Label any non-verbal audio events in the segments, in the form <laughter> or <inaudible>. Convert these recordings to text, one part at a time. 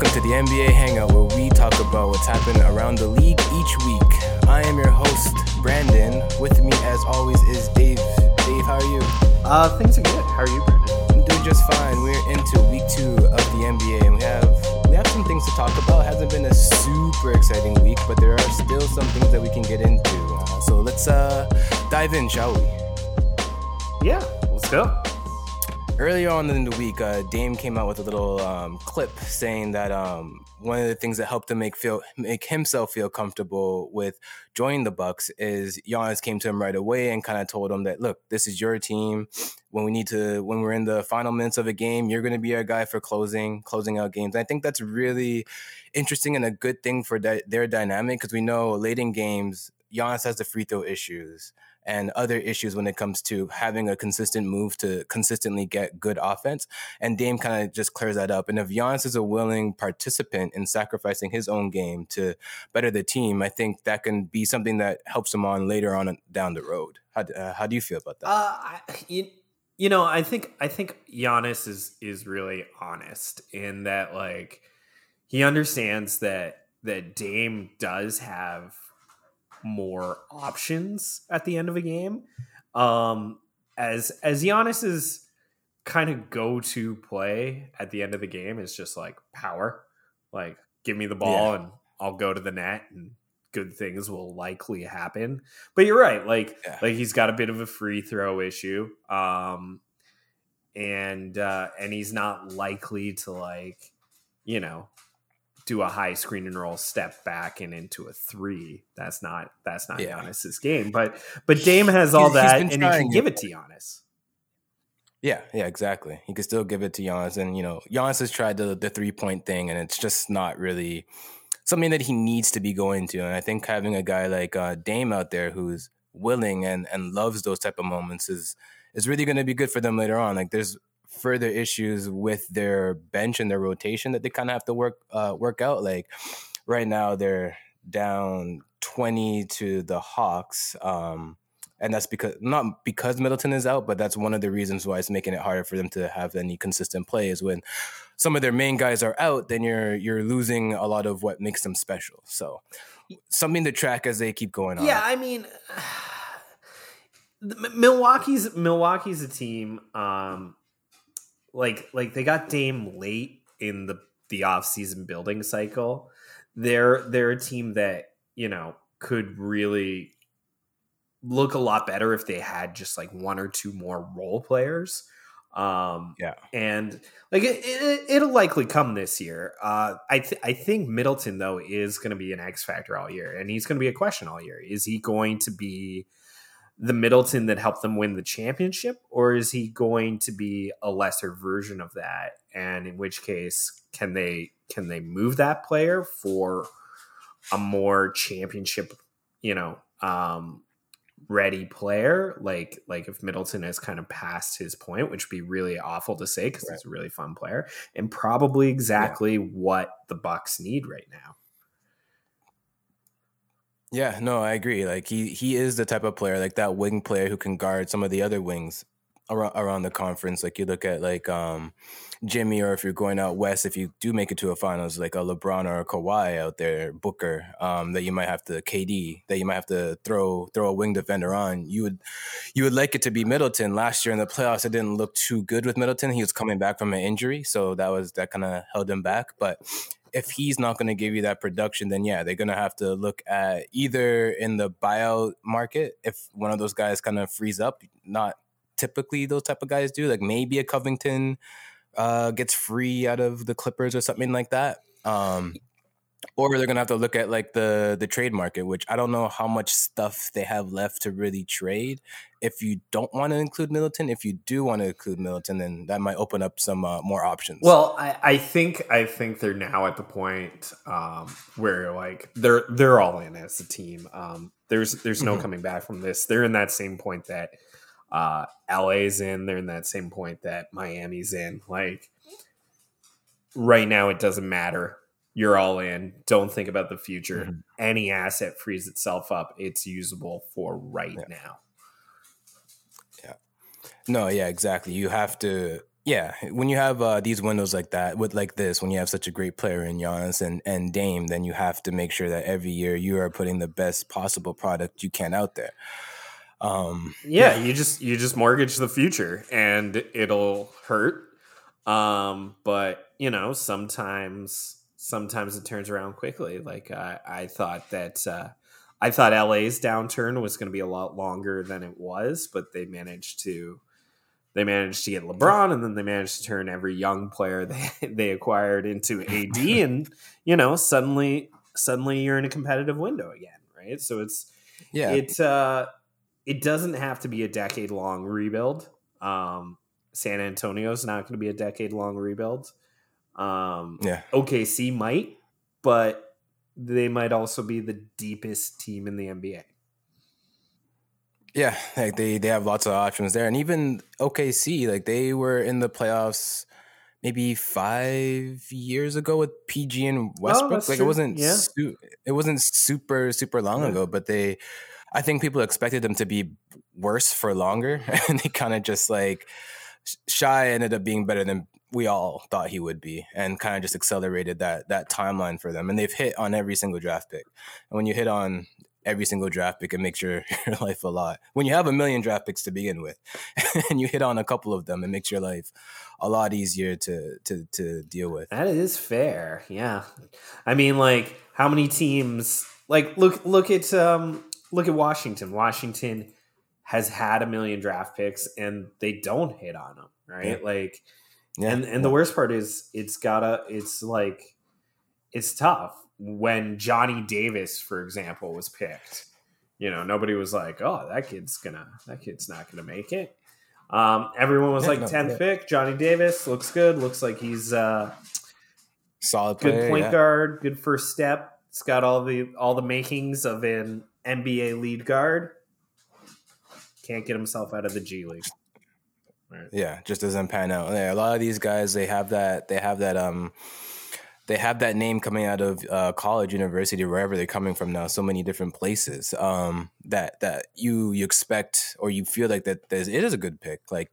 welcome to the NBA Hangout where we talk about what's happening around the league each week. I am your host, Brandon. With me, as always, is Dave. Dave, how are you? Uh, things are good. How are you, Brandon? I'm doing just fine. We're into week two of the NBA, and we have we have some things to talk about. It hasn't been a super exciting week, but there are still some things that we can get into. Uh, so let's uh, dive in, shall we? Yeah, let's go. Earlier on in the week, uh, Dame came out with a little um, clip saying that um, one of the things that helped him make feel make himself feel comfortable with joining the Bucks is Giannis came to him right away and kind of told him that, look, this is your team. When we need to, when we're in the final minutes of a game, you're going to be our guy for closing, closing out games. I think that's really interesting and a good thing for di- their dynamic because we know late in games, Giannis has the free throw issues and other issues when it comes to having a consistent move to consistently get good offense. And Dame kind of just clears that up. And if Giannis is a willing participant in sacrificing his own game to better the team, I think that can be something that helps him on later on down the road. How, uh, how do you feel about that? Uh, you, you know, I think I think Giannis is is really honest in that like he understands that that Dame does have more options at the end of a game. Um, as as Giannis's kind of go to play at the end of the game is just like power, like give me the ball yeah. and I'll go to the net and good things will likely happen. But you're right, like yeah. like he's got a bit of a free throw issue. Um, and uh, and he's not likely to like you know do a high screen and roll step back and into a three. That's not that's not yeah. Giannis's game. But but Dame has all he's, that he's and he can give it to Giannis. Yeah, yeah, exactly. He could still give it to Giannis, and you know, Giannis has tried the the three point thing, and it's just not really something that he needs to be going to. And I think having a guy like uh, Dame out there who's willing and and loves those type of moments is is really going to be good for them later on. Like there's further issues with their bench and their rotation that they kind of have to work uh, work out. Like right now, they're down twenty to the Hawks. Um, and that's because not because Middleton is out, but that's one of the reasons why it's making it harder for them to have any consistent play is When some of their main guys are out, then you're you're losing a lot of what makes them special. So something to track as they keep going on. Yeah, I mean, <sighs> Milwaukee's Milwaukee's a team. Um, like like they got Dame late in the the off season building cycle. They're they're a team that you know could really look a lot better if they had just like one or two more role players. Um, yeah, and like it, it, will likely come this year. Uh, I th- I think Middleton though is going to be an X factor all year, and he's going to be a question all year. Is he going to be the Middleton that helped them win the championship, or is he going to be a lesser version of that? And in which case, can they can they move that player for a more championship, you know, um, ready player? Like like if Middleton has kind of passed his point, which would be really awful to say because right. he's a really fun player, and probably exactly yeah. what the Bucks need right now. Yeah, no, I agree. Like he he is the type of player like that wing player who can guard some of the other wings around around the conference. Like you look at like um Jimmy, or if you're going out west, if you do make it to a finals, like a LeBron or a Kawhi out there, Booker, um, that you might have to KD, that you might have to throw throw a wing defender on. You would you would like it to be Middleton. Last year in the playoffs, it didn't look too good with Middleton. He was coming back from an injury, so that was that kind of held him back. But if he's not going to give you that production, then yeah, they're going to have to look at either in the buyout market if one of those guys kind of frees up. Not typically those type of guys do. Like maybe a Covington uh, gets free out of the Clippers or something like that. Um, or they're gonna have to look at like the the trade market, which I don't know how much stuff they have left to really trade. If you don't want to include Middleton, if you do want to include Middleton, then that might open up some uh, more options. Well, I, I, think I think they're now at the point um, where like they're they're all in as a team. Um, there's there's no mm-hmm. coming back from this. They're in that same point that uh, LA's in. They're in that same point that Miami's in. Like right now, it doesn't matter you're all in. Don't think about the future. Mm-hmm. Any asset frees itself up. It's usable for right yeah. now. Yeah. No, yeah, exactly. You have to Yeah, when you have uh, these windows like that, with like this, when you have such a great player in Giannis and, and Dame, then you have to make sure that every year you are putting the best possible product you can out there. Um, yeah, yeah, you just you just mortgage the future, and it'll hurt. Um, but you know, sometimes sometimes it turns around quickly. Like I, I thought that uh, I thought LA's downturn was going to be a lot longer than it was, but they managed to they managed to get LeBron, and then they managed to turn every young player <laughs> they they acquired into AD, <laughs> and you know suddenly suddenly you're in a competitive window again, right? So it's yeah, it uh, it doesn't have to be a decade long rebuild. Um, San Antonio's not going to be a decade long rebuild. Um, yeah. OKC might, but they might also be the deepest team in the NBA. Yeah, like they they have lots of options there, and even OKC, like they were in the playoffs maybe five years ago with PG and oh, Westbrook. Oh, like true. it wasn't yeah. su- it wasn't super super long yeah. ago, but they I think people expected them to be worse for longer, <laughs> and they kind of just like Shai ended up being better than we all thought he would be, and kind of just accelerated that that timeline for them. And they've hit on every single draft pick. And when you hit on every single draft pick, it makes your, <laughs> your life a lot. When you have a million draft picks to begin with, <laughs> and you hit on a couple of them, it makes your life a lot easier to to to deal with. That is fair. Yeah, I mean, like how many teams? Like look look at um look at Washington. Washington has had a million draft picks and they don't hit on them, right? Yeah. Like, yeah. and and the worst part is it's gotta it's like it's tough when Johnny Davis, for example, was picked. You know, nobody was like, "Oh, that kid's gonna that kid's not gonna make it." Um, everyone was yeah, like tenth no, pick. Johnny Davis looks good. Looks like he's uh, solid, good point guard, good first step. It's got all the all the makings of an NBA lead guard can't get himself out of the G League. Right. Yeah, just doesn't pan out. Yeah, a lot of these guys they have that they have that um they have that name coming out of uh, college, university, wherever they're coming from now. So many different places um, that that you you expect or you feel like that it is a good pick. Like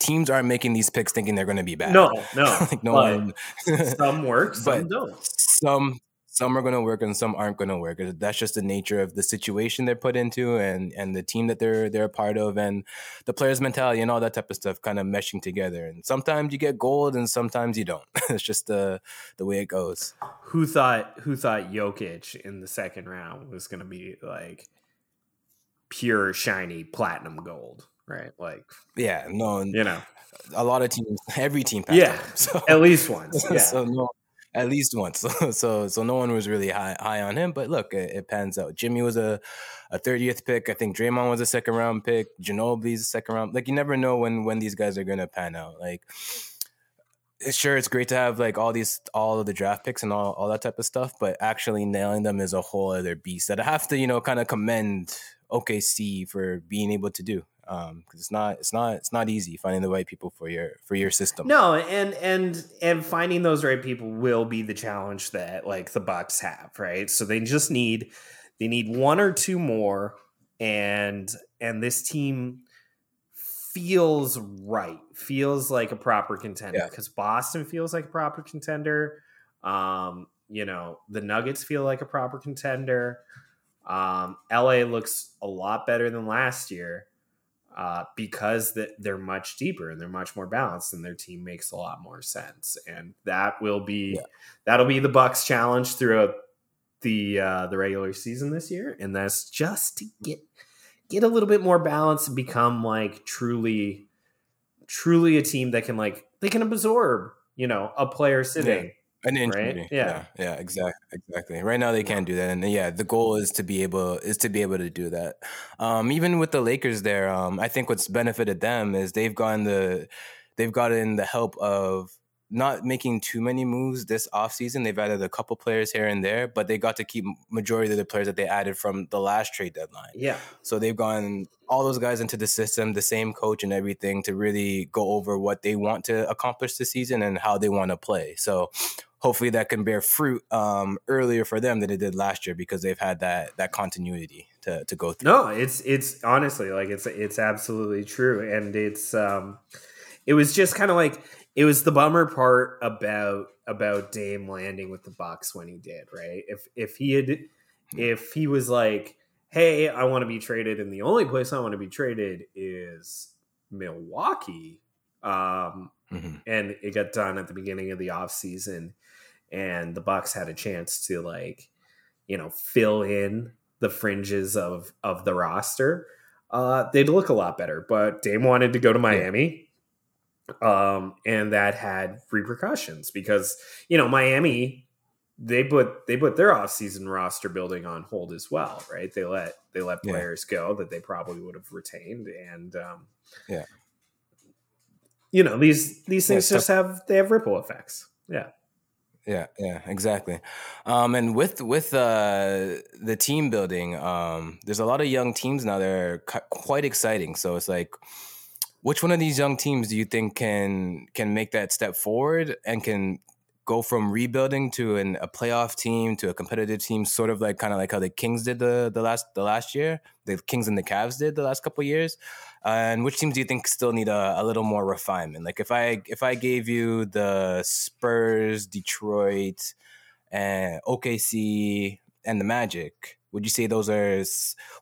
teams aren't making these picks thinking they're going to be bad. No, no, <laughs> like no one. some work, <laughs> some don't. Some some are going to work and some aren't going to work. That's just the nature of the situation they're put into and and the team that they're they're a part of and the players' mentality and all that type of stuff kind of meshing together. And sometimes you get gold and sometimes you don't. <laughs> it's just the the way it goes. Who thought who thought Jokic in the second round was going to be like pure shiny platinum gold, right? Like yeah, no, you know, a lot of teams, every team, yeah, <laughs> so, at least once, <laughs> yeah. so no, at least once. <laughs> so so no one was really high high on him, but look, it, it pans out. Jimmy was a a 30th pick. I think Draymond was a second round pick. Ginobili's a second round. Like you never know when when these guys are gonna pan out. Like sure it's great to have like all these all of the draft picks and all, all that type of stuff, but actually nailing them is a whole other beast that I have to, you know, kind of commend OKC for being able to do um because it's not it's not it's not easy finding the right people for your for your system. No and and and finding those right people will be the challenge that like the bucks have right? So they just need they need one or two more and and this team feels right feels like a proper contender. Because yeah. boston feels like a proper contender. Um you know the nuggets feel like a proper contender. Um la looks a lot better than last year uh, because that they're much deeper and they're much more balanced and their team makes a lot more sense and that will be yeah. that'll be the bucks challenge throughout the uh, the regular season this year and that's just to get get a little bit more balance and become like truly truly a team that can like they can absorb you know a player sitting yeah. An injury. Right? Yeah. yeah. Yeah, exactly. Exactly. Right now they can't do that. And yeah, the goal is to be able is to be able to do that. Um, even with the Lakers there, um, I think what's benefited them is they've gotten the they've gotten the help of not making too many moves this offseason. They've added a couple players here and there, but they got to keep majority of the players that they added from the last trade deadline. Yeah. So they've gone all those guys into the system, the same coach and everything to really go over what they want to accomplish this season and how they want to play. So hopefully that can bear fruit um, earlier for them than it did last year because they've had that that continuity to, to go through. No, it's it's honestly like it's it's absolutely true, and it's um, it was just kind of like it was the bummer part about about Dame landing with the Bucks when he did, right? If if he had if he was like, "Hey, I want to be traded and the only place I want to be traded is Milwaukee." Um mm-hmm. and it got done at the beginning of the off season and the Bucks had a chance to like, you know, fill in the fringes of of the roster. Uh, they'd look a lot better, but Dame wanted to go to Miami um, and that had repercussions because you know Miami they put they put their offseason roster building on hold as well, right? They let they let players yeah. go that they probably would have retained, and um, yeah, you know these these things yeah, just have they have ripple effects. Yeah. Yeah, yeah, exactly. Um, and with with uh, the team building, um, there's a lot of young teams now that are quite exciting. So it's like which one of these young teams do you think can can make that step forward and can go from rebuilding to an, a playoff team to a competitive team, sort of like kind of like how the Kings did the the last the last year, the Kings and the Cavs did the last couple years. And which teams do you think still need a, a little more refinement? Like if I if I gave you the Spurs, Detroit, eh, and OKC, and the Magic, would you say those are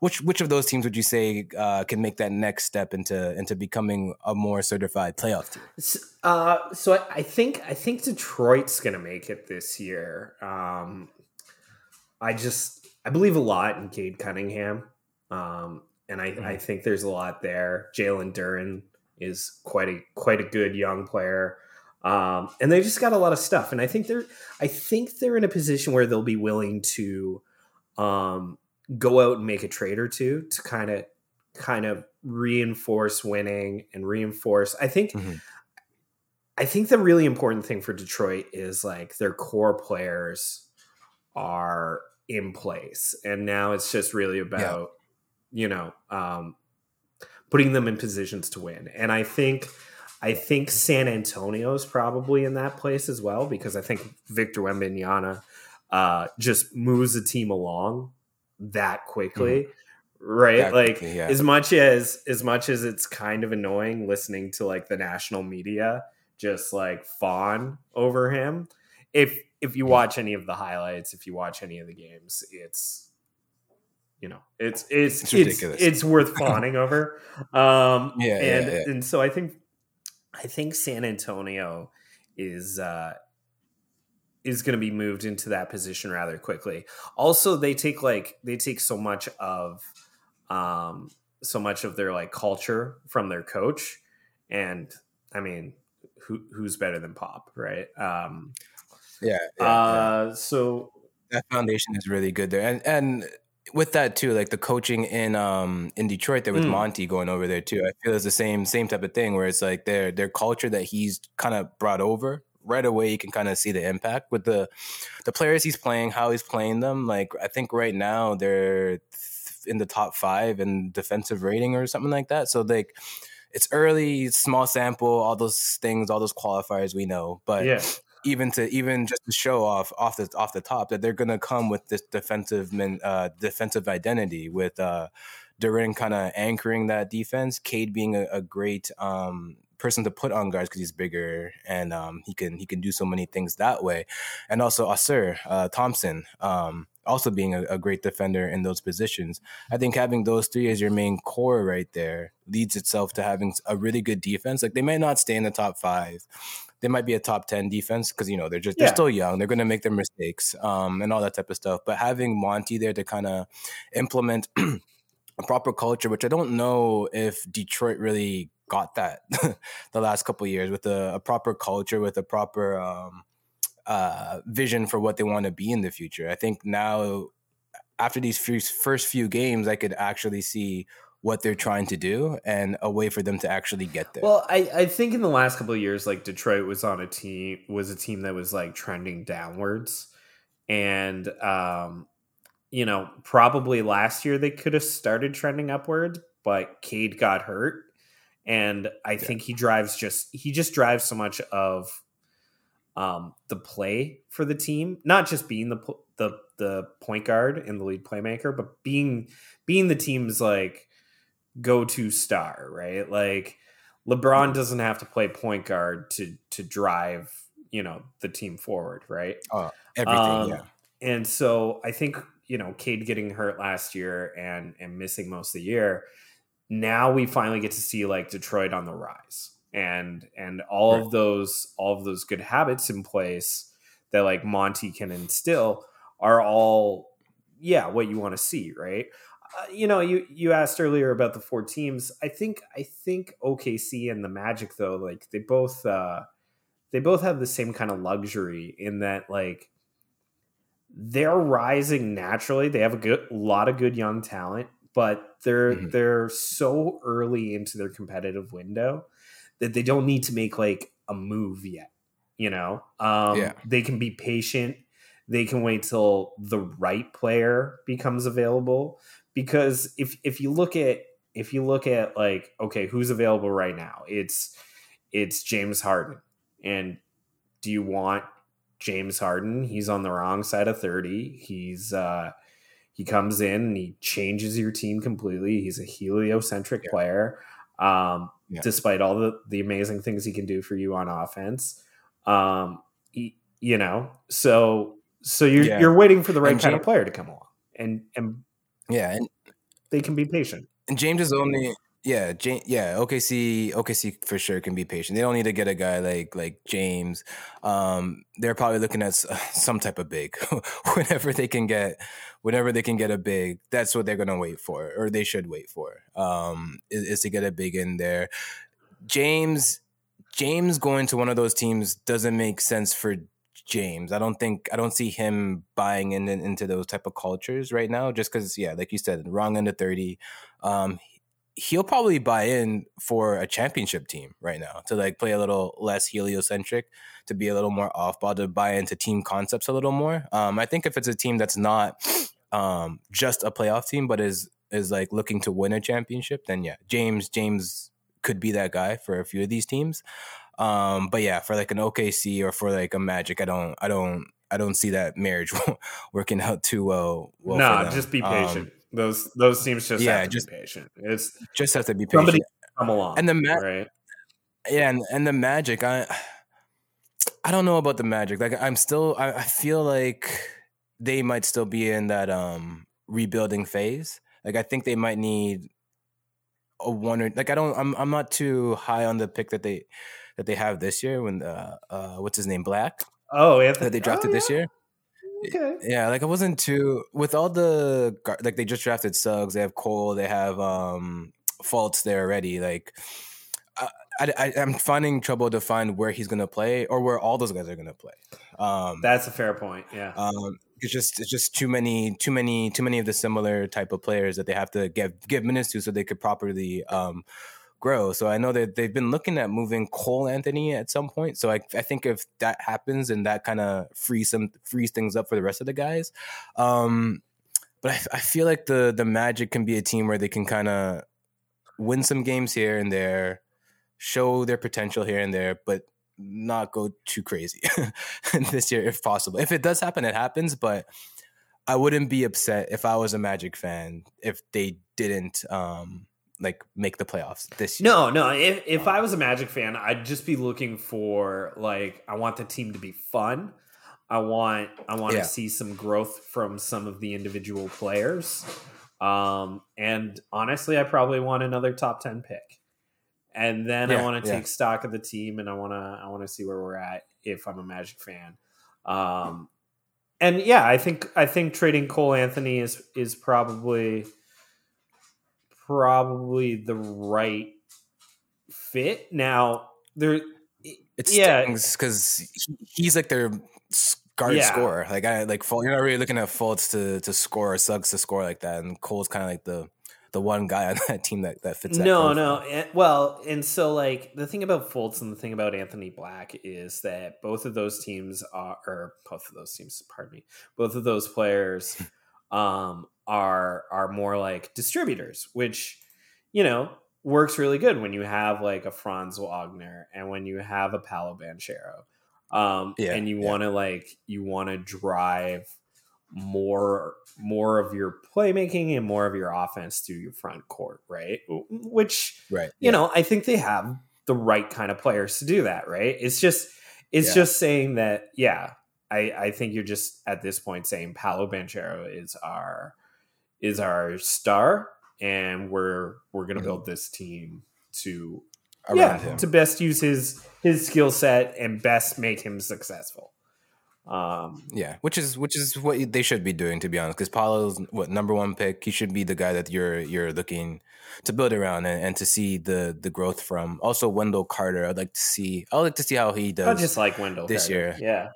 which which of those teams would you say uh, can make that next step into into becoming a more certified playoff team? Uh, so I, think I think Detroit's going to make it this year. Um, I just I believe a lot in Cade Cunningham, um, and I, mm-hmm. I think there's a lot there. Jalen Duren is quite a quite a good young player. Um, and they just got a lot of stuff, and I think they're I think they're in a position where they'll be willing to um, go out and make a trade or two to kind of kind of reinforce winning and reinforce. I think mm-hmm. I think the really important thing for Detroit is like their core players are in place, and now it's just really about yeah. you know um, putting them in positions to win. And I think. I think San Antonio is probably in that place as well because I think Victor Wembanyama uh, just moves the team along that quickly. Mm-hmm. Right. That like quickly, yeah. as much as as much as it's kind of annoying listening to like the national media just like fawn over him. If if you watch any of the highlights, if you watch any of the games, it's you know, it's it's it's it's, it's worth <laughs> fawning over. Um yeah, and yeah, yeah. and so I think I think San Antonio is uh is going to be moved into that position rather quickly. Also, they take like they take so much of um so much of their like culture from their coach and I mean, who who's better than Pop, right? Um yeah, yeah, uh yeah. so that foundation is really good there. And and with that too, like the coaching in um in Detroit there with mm. Monty going over there too. I feel it's the same same type of thing where it's like their their culture that he's kind of brought over right away you can kind of see the impact with the the players he's playing, how he's playing them. Like I think right now they're in the top five in defensive rating or something like that. So like it's early, small sample, all those things, all those qualifiers we know. But yeah. even to even just to show off off the off the top that they're gonna come with this defensive uh, defensive identity with uh Duren kind of anchoring that defense, Cade being a, a great um person to put on guards because he's bigger and um, he can he can do so many things that way. And also Ausar uh, Thompson, um, also being a, a, great defender in those positions. I think having those three as your main core right there leads itself to having a really good defense. Like they might not stay in the top five. They might be a top ten defense because you know they're just they're still young. They're going to make their mistakes um, and all that type of stuff. But having Monty there to kind of implement <clears throat> a proper culture, which I don't know if Detroit really got that <laughs> the last couple years with a, a, proper culture, with a proper um, uh, vision for what they want to be in the future. I think now, after these few, first few games, I could actually see what they're trying to do and a way for them to actually get there. Well, I, I think in the last couple of years, like Detroit was on a team was a team that was like trending downwards, and um, you know, probably last year they could have started trending upward, but Cade got hurt and I yeah. think he drives just he just drives so much of um, the play for the team, not just being the the the point guard and the lead playmaker, but being being the team's like go to star, right? Like LeBron doesn't have to play point guard to to drive, you know, the team forward, right? Oh, everything, um, yeah. And so I think, you know, Cade getting hurt last year and and missing most of the year, now we finally get to see like Detroit on the rise. And and all right. of those all of those good habits in place that like Monty can instill are all yeah, what you want to see, right? Uh, you know, you you asked earlier about the four teams. I think I think OKC and the Magic though, like they both uh they both have the same kind of luxury in that like they're rising naturally. They have a good lot of good young talent, but they're mm-hmm. they're so early into their competitive window that they don't need to make like a move yet. You know, um, yeah. they can be patient. They can wait till the right player becomes available because if if you look at if you look at like okay who's available right now it's it's James Harden and do you want James Harden he's on the wrong side of 30 he's uh he comes in and he changes your team completely he's a heliocentric yeah. player um yeah. despite all the the amazing things he can do for you on offense um he, you know so so you're yeah. you're waiting for the right and kind James, of player to come along and and yeah, and they can be patient. And James is only yeah, James, yeah, OKC, OKC for sure can be patient. They don't need to get a guy like like James. Um, they're probably looking at <laughs> some type of big <laughs> whenever they can get, whenever they can get a big. That's what they're gonna wait for, or they should wait for. Um, is, is to get a big in there. James, James going to one of those teams doesn't make sense for James. I don't think I don't see him buying in, in into those type of cultures right now. Just because, yeah, like you said, wrong end of thirty. Um, he'll probably buy in for a championship team right now to like play a little less heliocentric, to be a little more off ball, to buy into team concepts a little more. Um, I think if it's a team that's not um, just a playoff team, but is is like looking to win a championship, then yeah, James James could be that guy for a few of these teams. Um, but yeah, for like an OKC or for like a Magic, I don't, I don't, I don't see that marriage <laughs> working out too well. well no, just be patient. Um, those those teams just yeah, just be patient. It's just have to be patient. Somebody come along, and the ma- right? Yeah, and, and the Magic, I I don't know about the Magic. Like I'm still, I, I feel like they might still be in that um rebuilding phase. Like I think they might need a one or like I don't. I'm I'm not too high on the pick that they that they have this year when uh, uh what's his name Black oh yeah that they drafted oh, yeah. this year. Okay. Yeah, like I wasn't too with all the like they just drafted Suggs. They have Cole. They have um Fultz there already. Like I, I, I'm finding trouble to find where he's gonna play or where all those guys are gonna play. Um, That's a fair point. Yeah. Um, it's just it's just too many too many too many of the similar type of players that they have to give give minutes to so they could properly um grow. So I know that they've been looking at moving Cole Anthony at some point. So I, I think if that happens and that kind of frees some frees things up for the rest of the guys. Um, but I, I feel like the the Magic can be a team where they can kind of win some games here and there, show their potential here and there, but not go too crazy <laughs> this year if possible. If it does happen, it happens. But I wouldn't be upset if I was a Magic fan if they didn't um, like make the playoffs this year. No, no. If if I was a Magic fan, I'd just be looking for like I want the team to be fun. I want I want yeah. to see some growth from some of the individual players. Um, and honestly, I probably want another top ten pick. And then yeah, I want to take yeah. stock of the team, and I want to I want to see where we're at if I'm a Magic fan. Um, and yeah, I think I think trading Cole Anthony is is probably probably the right fit. Now there, it's yeah, because he's like their guard yeah. scorer. Like I like you're not really looking at Fultz to to score or Suggs to score like that, and Cole's kind of like the the one guy <laughs> on that team that that fits. That no, no. And, well, and so like the thing about Fultz and the thing about Anthony Black is that both of those teams are, or both of those teams, pardon me, both of those players <laughs> um, are are more like distributors, which you know works really good when you have like a Franz Wagner and when you have a Paolo Banchero. Um, yeah, and you yeah. want to like you want to drive more more of your playmaking and more of your offense through your front court, right? Which right, you yeah. know, I think they have the right kind of players to do that, right? It's just it's just saying that, yeah, I, I think you're just at this point saying Paolo Banchero is our is our star, and we're we're gonna build this team to around yeah him. to best use his his skill set and best make him successful. Um, Yeah, which is which is what they should be doing, to be honest. Because Paolo's what number one pick. He should be the guy that you're you're looking to build around and, and to see the the growth from. Also, Wendell Carter. I'd like to see. I'd like to see how he does. I just like Wendell this Carter. year. Yeah,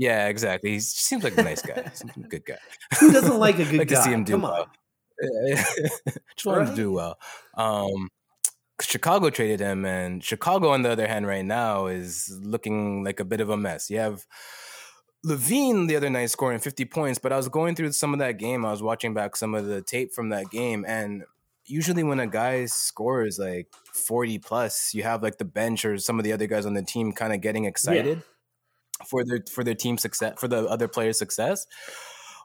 Yeah, exactly. He seems like a nice guy. Seems like a good guy. who doesn't like a <laughs> good like guy? to see him do Come well. on. <laughs> Just want him to do well. Um, Chicago traded him, and Chicago, on the other hand, right now is looking like a bit of a mess. You have LaVine the other night scoring 50 points, but I was going through some of that game. I was watching back some of the tape from that game, and usually when a guy scores like 40 plus, you have like the bench or some of the other guys on the team kind of getting excited for their for their team success for the other players' success.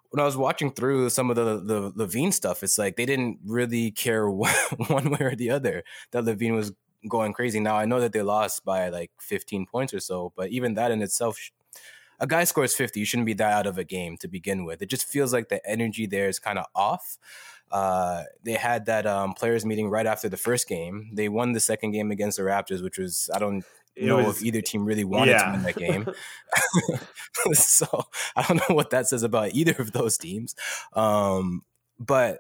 When I was watching through some of the the LaVine stuff, it's like they didn't really care <laughs> one, way or the other that LaVine was going crazy. Now I know that they lost by like 15 points or so, but even that in itself, a guy scores 50, you shouldn't be that out of a game to begin with. It just feels like the energy there is kind of off. Uh, they had that um, players meeting right after the first game. They won the second game against the Raptors, which was I don't know was- if either team really wanted to win that game. <laughs> <laughs> so I don't know what that says about either of those teams. Um, but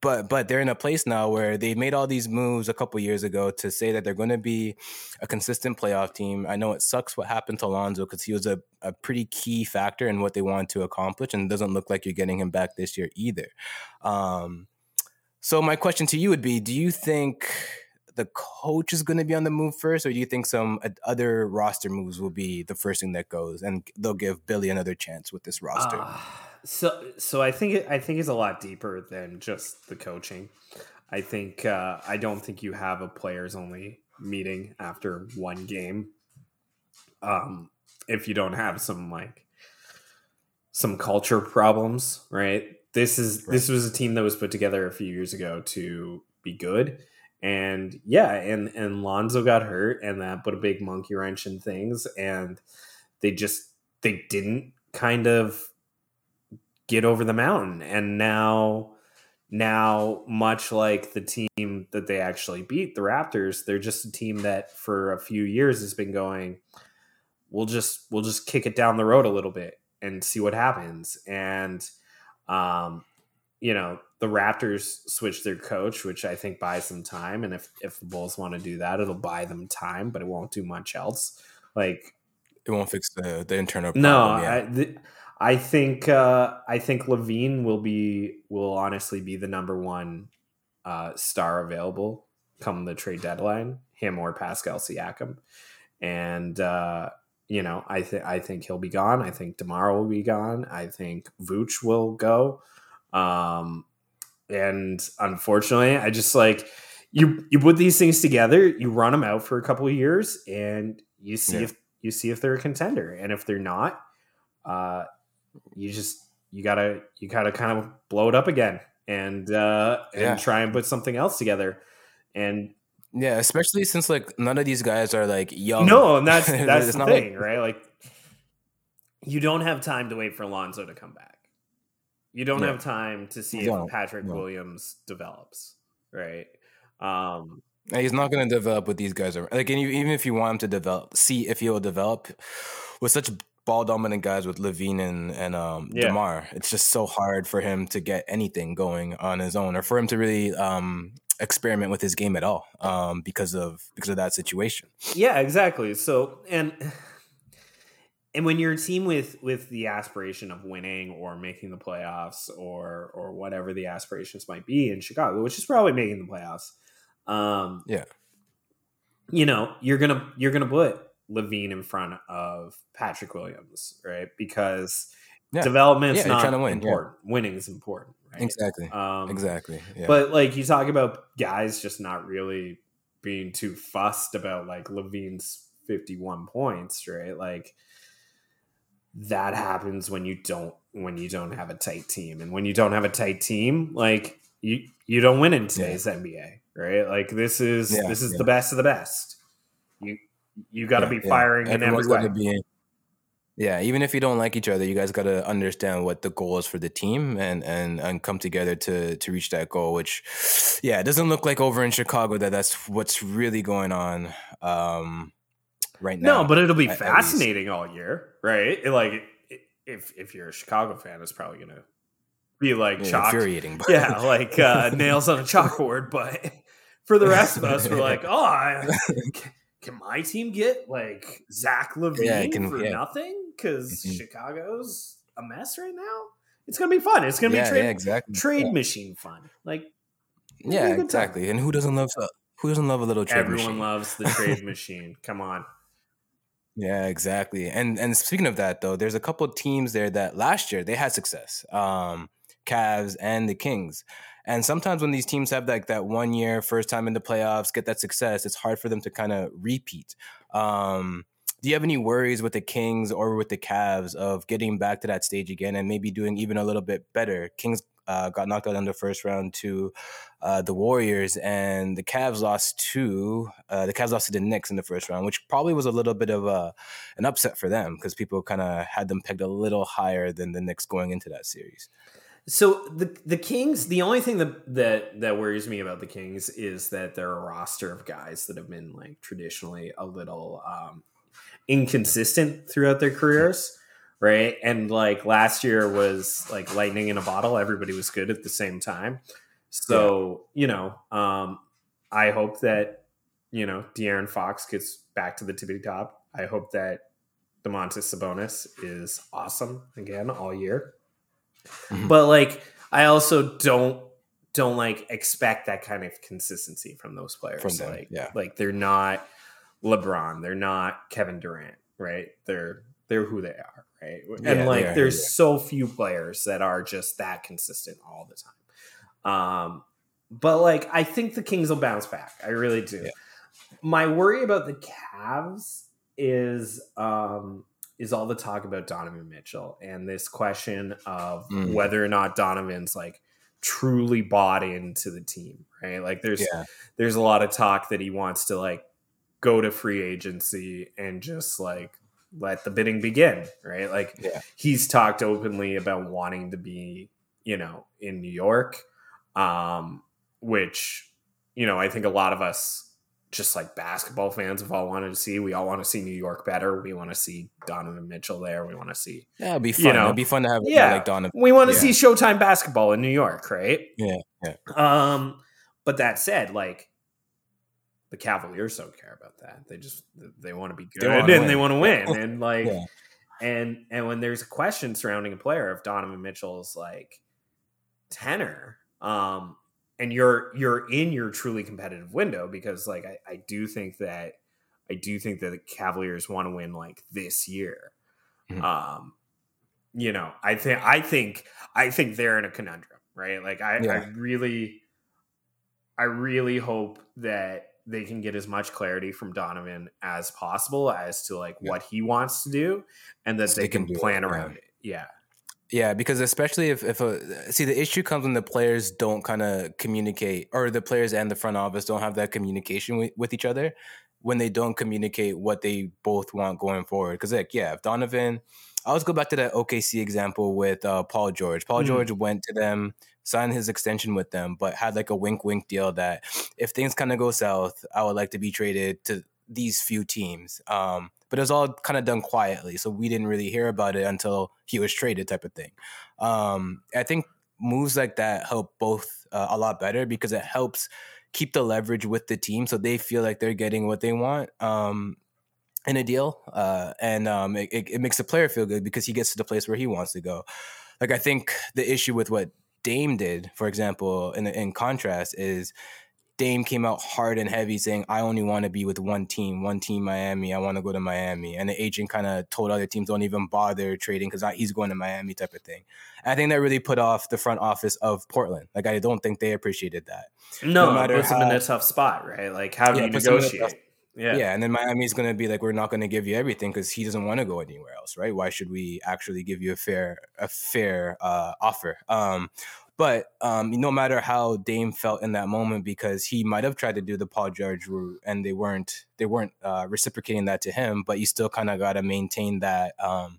but but they're in a place now where they made all these moves a couple years ago to say that they're going to be a consistent playoff team. I know it sucks what happened to Lonzo because he was a, a pretty key factor in what they wanted to accomplish, and it doesn't look like you're getting him back this year either. Um, so my question to you would be: Do you think the coach is going to be on the move first, or do you think some other roster moves will be the first thing that goes, and they'll give Billy another chance with this roster? Uh, so so I think it, I think it's a lot deeper than just the coaching. I think uh, I don't think you have a players only meeting after one game. Um, if you don't have some like some culture problems, right? This is this was a team that was put together a few years ago to be good. And yeah, and and Lonzo got hurt and that put a big monkey wrench in things and they just they didn't kind of get over the mountain. And now now much like the team that they actually beat the raptors they're just a team that for a few years has been going we'll just we'll just kick it down the road a little bit and see what happens. And um you know the raptors switch their coach which i think buys some time and if if the bulls want to do that it'll buy them time but it won't do much else like It won't fix the the internal problem. no, yeah. I, I think uh, I think LaVine will be will honestly be the number one uh, star available come the trade deadline. Him or Pascal Siakam, and uh, you know I think I think he'll be gone. I think DeMar will be gone. I think Vooch will go. Um, and unfortunately, I just like you. You put these things together, you run them out for a couple of years, and you see Yeah. if you see if they're a contender, and if they're not, uh, you just you gotta you gotta kind of blow it up again and uh, and try and put something else together. And Yeah, especially since like none of these guys are like young. no, and that's <laughs> that's the not thing, like- right? Like you don't have time to wait for Lonzo to come back. You don't No. have time to see You if. Patrick No. Williams develops, right? Um, And He's not going to develop with these guys. around. Like, and you, even if you want him to develop, see if he'll develop with such ball dominant guys with LaVine and and um, Yeah. DeMar. It's just so hard for him to get anything going on his own, or for him to really um, experiment with his game at all, um, because of because of that situation. Yeah, exactly. So and and when you're a team with with the aspiration of winning or making the playoffs or or whatever the aspirations might be in Chicago, which is probably making the playoffs, um, Yeah. you know you're gonna you're gonna put LaVine in front of Patrick Williams, right? Because Yeah. development's Yeah, not win, yeah. important. Winning is important, right? Exactly. Um, exactly. Yeah. but like you talk about guys just not really being too fussed about like LaVine's 51 points, right? Like that happens when you don't when you don't have a tight team. And when you don't have a tight team, like you you don't win in today's NBA, right? Like this is Yeah, this is yeah. the best of the best. You you got to yeah, be firing yeah. in every way. Be, yeah, even if you don't like each other, you guys got to understand what the goal is for the team and and and come together to to reach that goal. Which, yeah, it doesn't look like over in Chicago that that's what's really going on um, right now. No, but it'll be fascinating all year, right? Like if if you're a Chicago fan, it's probably gonna be like yeah, infuriating. But. Yeah, like uh, <laughs> nails on a chalkboard. But for the rest of us, we're like, oh, I, <laughs> can my team get like Zach LaVine yeah, can, for yeah. nothing? because mm-hmm. Chicago's a mess right now. It's gonna be fun. It's gonna be trade, exactly. trade machine fun. Like yeah, exactly. Time. And who doesn't love who doesn't love a little trade machine? Everyone machine? loves the trade machine. Come on. Yeah, exactly. And and speaking of that though, there's a couple teams there that last year they had success. Um Cavs and the Kings. And sometimes when these teams have like that one year first time in the playoffs, get that success, it's hard for them to kind of repeat. Um do you have any worries with the Kings or with the Cavs of getting back to that stage again and maybe doing even a little bit better? Kings uh, got knocked out in the first round to uh, the Warriors, and the Cavs lost to uh, the Cavs lost to the Knicks in the first round, which probably was a little bit of a an upset for them because people kind of had them pegged a little higher than the Knicks going into that series. So the the Kings, the only thing that that that worries me about the Kings is that they're a roster of guys that have been like traditionally a little um, inconsistent throughout their careers, right? And like last year was like lightning in a bottle. Everybody was good at the same time. So, yeah. you know, um, I hope that, you know, De'Aaron Fox gets back to the tippy top. I hope that Domantas Sabonis is awesome again all year. Mm-hmm. But like I also don't don't like expect that kind of consistency from those players. From them, like, yeah. like they're not LeBron. They're not Kevin Durant, right? They're they're who they are, right? Yeah, and like there's so few players that are just that consistent all the time. Um, but like I think the Kings will bounce back. I really do. Yeah. My worry about the Cavs is um is all the talk about Donovan Mitchell and this question of mm. whether or not Donovan's like truly bought into the team, right? Like there's there's a lot of talk that he wants to like go to free agency and just like let the bidding begin, right? Like yeah. he's talked openly about wanting to be, you know, in New York, um, which, you know, I think a lot of us just like basketball fans have all wanted to see. We all want to see New York better. We want to see Donovan Mitchell there. We want to see. Yeah, it'd be fun. You know, it'd be fun to have yeah, like Donovan. We want to yeah. see Showtime basketball in New York, right? Yeah, yeah. Um, but that said, like the Cavaliers don't care about that. They just they want to be good they and they want to win. And <laughs> like yeah. and and when there's a question surrounding a player of Donovan Mitchell's like tenor, um, and you're you're in your truly competitive window because like I, I do think that I do think that the Cavaliers want to win like this year. Mm-hmm. Um, you know, I think I think I think they're in a conundrum, right? Like I, yeah. I really I really hope that they can get as much clarity from Donovan as possible as to like yeah. what he wants to do and that so they, can, can plan it, around yeah. it. Yeah. Yeah, because especially if, if a see the issue comes when the players don't kind of communicate or the players and the front office don't have that communication with, with each other when they don't communicate what they both want going forward. Because like, yeah, if Donovan, I always go back to that OKC example with uh, Paul George. Paul mm. George went to them signed his extension with them, but had like a wink wink deal that if things kind of go south, I would like to be traded to these few teams. Um, but it was all kind of done quietly, so we didn't really hear about it until he was traded, type of thing. Um, I think moves like that help both uh, a lot better because it helps keep the leverage with the team, so they feel like they're getting what they want. Um, in a deal, uh, and um, it, it makes the player feel good because he gets to the place where he wants to go. Like I think the issue with what Dame did, for example, in in contrast, is Dame came out hard and heavy saying, I only want to be with one team, one team, Miami. I want to go to Miami. And the agent kind of told other teams, don't even bother trading because he's going to Miami type of thing. And I think that really put off the front office of Portland. Like, I don't think they appreciated that. No, no it puts how, them in a tough spot, right? Like, how do yeah, you negotiate? Yeah. Yeah. And then Miami's going to be like, we're not going to give you everything because he doesn't want to go anywhere else, right? Why should we actually give you a fair, a fair uh, offer? Um, But um, no matter how Dame felt in that moment, because he might have tried to do the Paul George route, and they weren't they weren't uh, reciprocating that to him. But you still kind of got to maintain that um,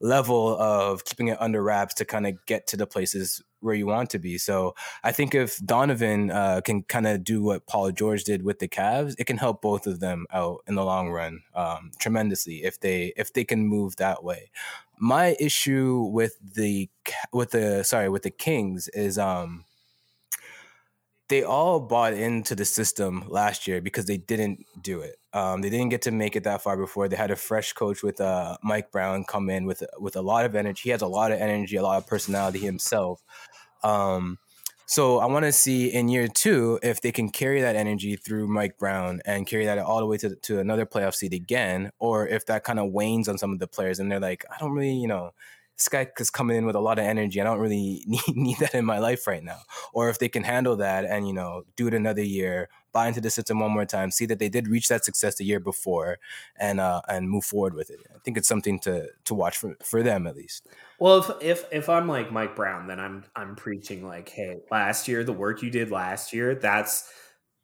level of keeping it under wraps to kind of get to the places where you want to be. So I think if Donovan uh, can kind of do what Paul George did with the Cavs, it can help both of them out in the long run um, tremendously if they if they can move that way. My issue with the with the sorry with the Kings is um they all bought into the system last year because they didn't do it. Um, they didn't get to make it that far before. They had a fresh coach with uh, Mike Brown come in with with a lot of energy. He has a lot of energy, a lot of personality himself. Um, so I want to see in year two if they can carry that energy through Mike Brown and carry that all the way to to another playoff seed again, or if that kind of wanes on some of the players and they're like, I don't really, you know, this guy is coming in with a lot of energy. I don't really <laughs> need, need that in my life right now. Or if they can handle that and, you know, do it another year, buy into the system one more time, see that they did reach that success the year before and uh, and move forward with it. I think it's something to to watch for, for them at least. Well, if, if if I'm like Mike Brown, then I'm I'm preaching like, hey, last year the work you did last year, that's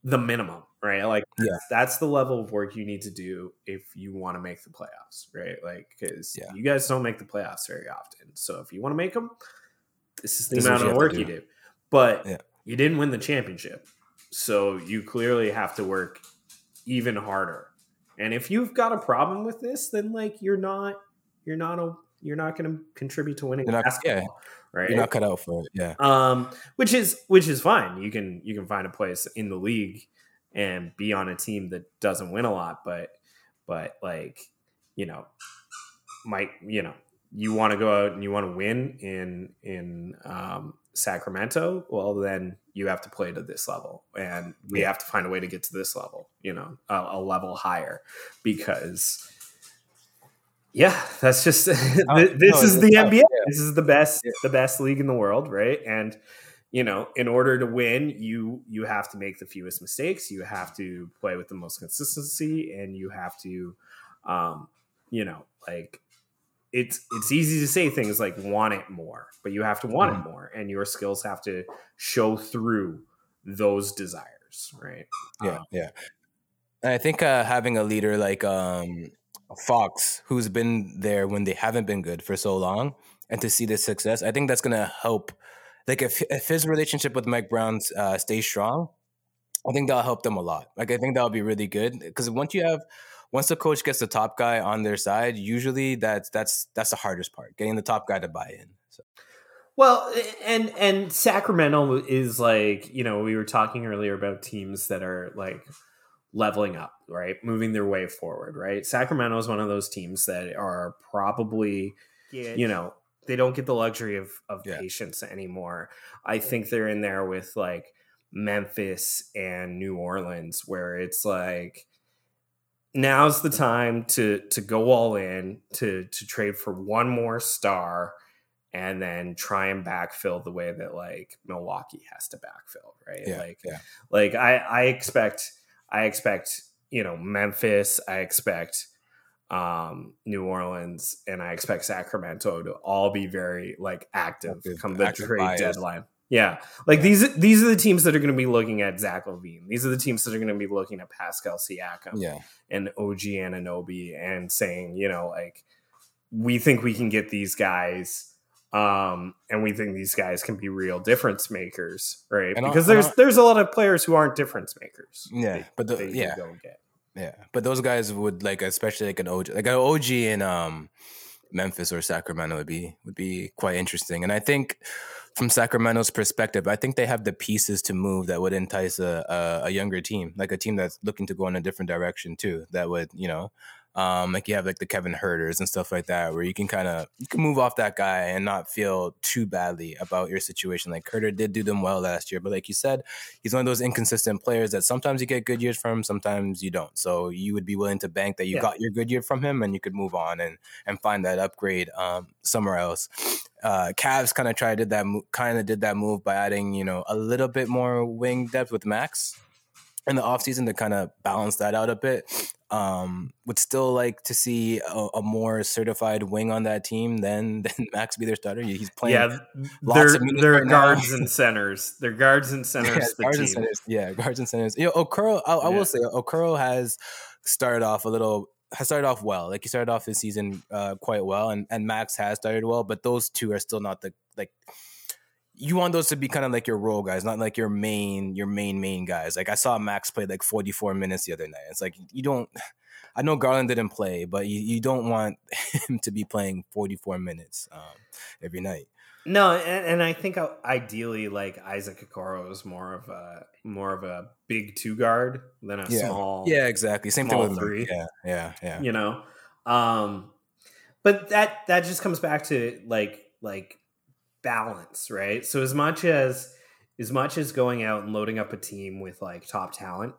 the minimum, right? Like yeah. that's, the level of work you need to do if you want to make the playoffs, right? Like because yeah. you guys don't make the playoffs very often. So if you want to make them, this is the this amount of work do. you do. But yeah. you didn't win the championship, so you clearly have to work even harder. And if you've got a problem with this, then like you're not you're not a you're not going to contribute to winning not, basketball, yeah. right? You're not cut out for it, yeah. Um, which is which is fine. You can you can find a place in the league and be on a team that doesn't win a lot, but but like you know, might you know you want to go out and you want to win in in um, Sacramento, well then you have to play to this level, and we have to find a way to get to this level, you know, a, a level higher, because yeah, that's just <laughs> this no, is the NBA. Yeah. This is the best yeah. the best league in the world, right? And you know, in order to win, you you have to make the fewest mistakes. You have to play with the most consistency, and you have to, um, you know, like it's it's easy to say things like want it more, but you have to want mm-hmm. it more, and your skills have to show through those desires, right? Yeah, um, yeah. And I think uh, having a leader like um, Fox, who's been there when they haven't been good for so long, and to see the success, I think that's going to help. Like if, if his relationship with Mike Brown uh, stays strong, I think that'll help them a lot. Like I think that'll be really good because once you have once the coach gets the top guy on their side, usually that's that's that's the hardest part, getting the top guy to buy in. So. Well, and and Sacramento is like you know we were talking earlier about teams that are like leveling up, right? Moving their way forward, right? Sacramento is one of those teams that are probably, yeah. you know, they don't get the luxury of, of yeah. patience anymore. I think they're in there with like Memphis and New Orleans, where it's like, now's the time to to go all in to to trade for one more star and then try and backfill the way that like Milwaukee has to backfill, right? Yeah, like yeah. like I I expect I expect, you know, Memphis, I expect um, New Orleans, and I expect Sacramento to all be very like active, active come the active trade bias. deadline. Yeah, like yeah. these these are the teams that are going to be looking at Zach LaVine. These are the teams that are going to be looking at Pascal Siakam, yeah. and OG Anunoby, and saying, you know, like we think we can get these guys um, and we think these guys can be real difference makers, right? And because there's there's a lot of players who aren't difference makers. Yeah, but they, but the, yeah, yeah, but those guys would like, especially like an OG, like an OG in um, Memphis or Sacramento would be would be quite interesting. And I think from Sacramento's perspective, I think they have the pieces to move that would entice a, a, a younger team, like a team that's looking to go in a different direction too. That would you know um, like you have like the Kevin Huerters and stuff like that, where you can kind of you can move off that guy and not feel too badly about your situation. Like Huerter did do them well last year, but like you said, he's one of those inconsistent players that sometimes you get good years from, sometimes you don't. So you would be willing to bank that you yeah. got your good year from him, and you could move on and and find that upgrade um, somewhere else. Uh, Cavs kind of tried did that kind of did that move by adding you know a little bit more wing depth with Max in the offseason to kind of balance that out a bit. Um, would still like to see a, a, more certified wing on that team than <laughs> than Max be their starter. He's playing. Yeah, they're, they're right guards now. and centers. They're guards and <laughs> centers. yeah, guards and centers. Yeah, guards and centers. You know, Okoro. I, I yeah. will say Okoro has started off a little. Has started off well. Like he started off his season uh, quite well, and and Max has started well. But those two are still not the like you want those to be kind of like your role guys, not like your main, your main main guys. Like I saw Max play like 44 minutes the other night. It's like you don't. <sighs> I know Garland didn't play, but you, you don't want <laughs> him to be playing 44 minutes um, every night. No, and, and, I think ideally, like Isaac Okoro is more of a more of a big two guard than a yeah. small. Yeah, exactly. Same thing with three. Yeah, yeah, yeah. You know, um, but that that just comes back to like like balance, right? So as much as as much as going out and loading up a team with like top talent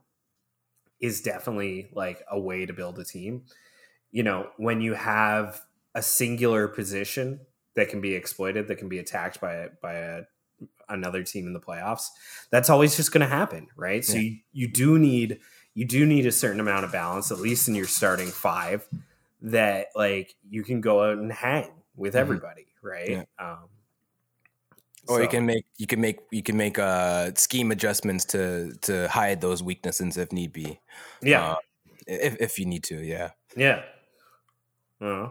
is definitely like a way to build a team. You know, when you have a singular position that can be exploited, that can be attacked by by a, another team in the playoffs, that's always just going to happen, right? Yeah. So you, you do need you do need a certain amount of balance, at least in your starting five, that like you can go out and hang with mm-hmm. everybody, right? Yeah. Um, or so. you can make you can make you can make uh scheme adjustments to to hide those weaknesses if need be. Yeah, uh, if if you need to, yeah, yeah. Uh,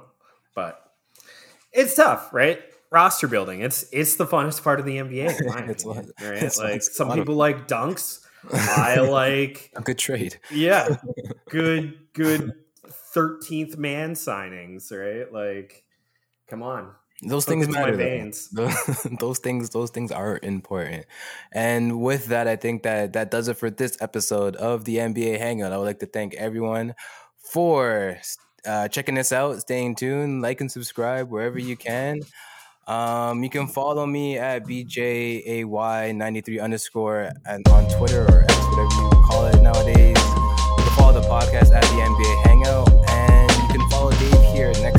but it's tough, right? Roster building. It's it's the funnest part of the NBA. <laughs> it's opinion, right? It's, like some people of... like dunks. I <laughs> like a good trade. Yeah, <laughs> good good thirteenth man signings, right? Like, come on those things matter. <laughs> <laughs> those things, those things are important. And with that, I think that that does it for this episode of the NBA Hangout. I would like to thank everyone for uh, checking us out, staying tuned, like and subscribe wherever you can. Um, you can follow me at bjay93 underscore and on Twitter or X, whatever you call it nowadays. You can follow the podcast at the NBA Hangout, and you can follow Dave here next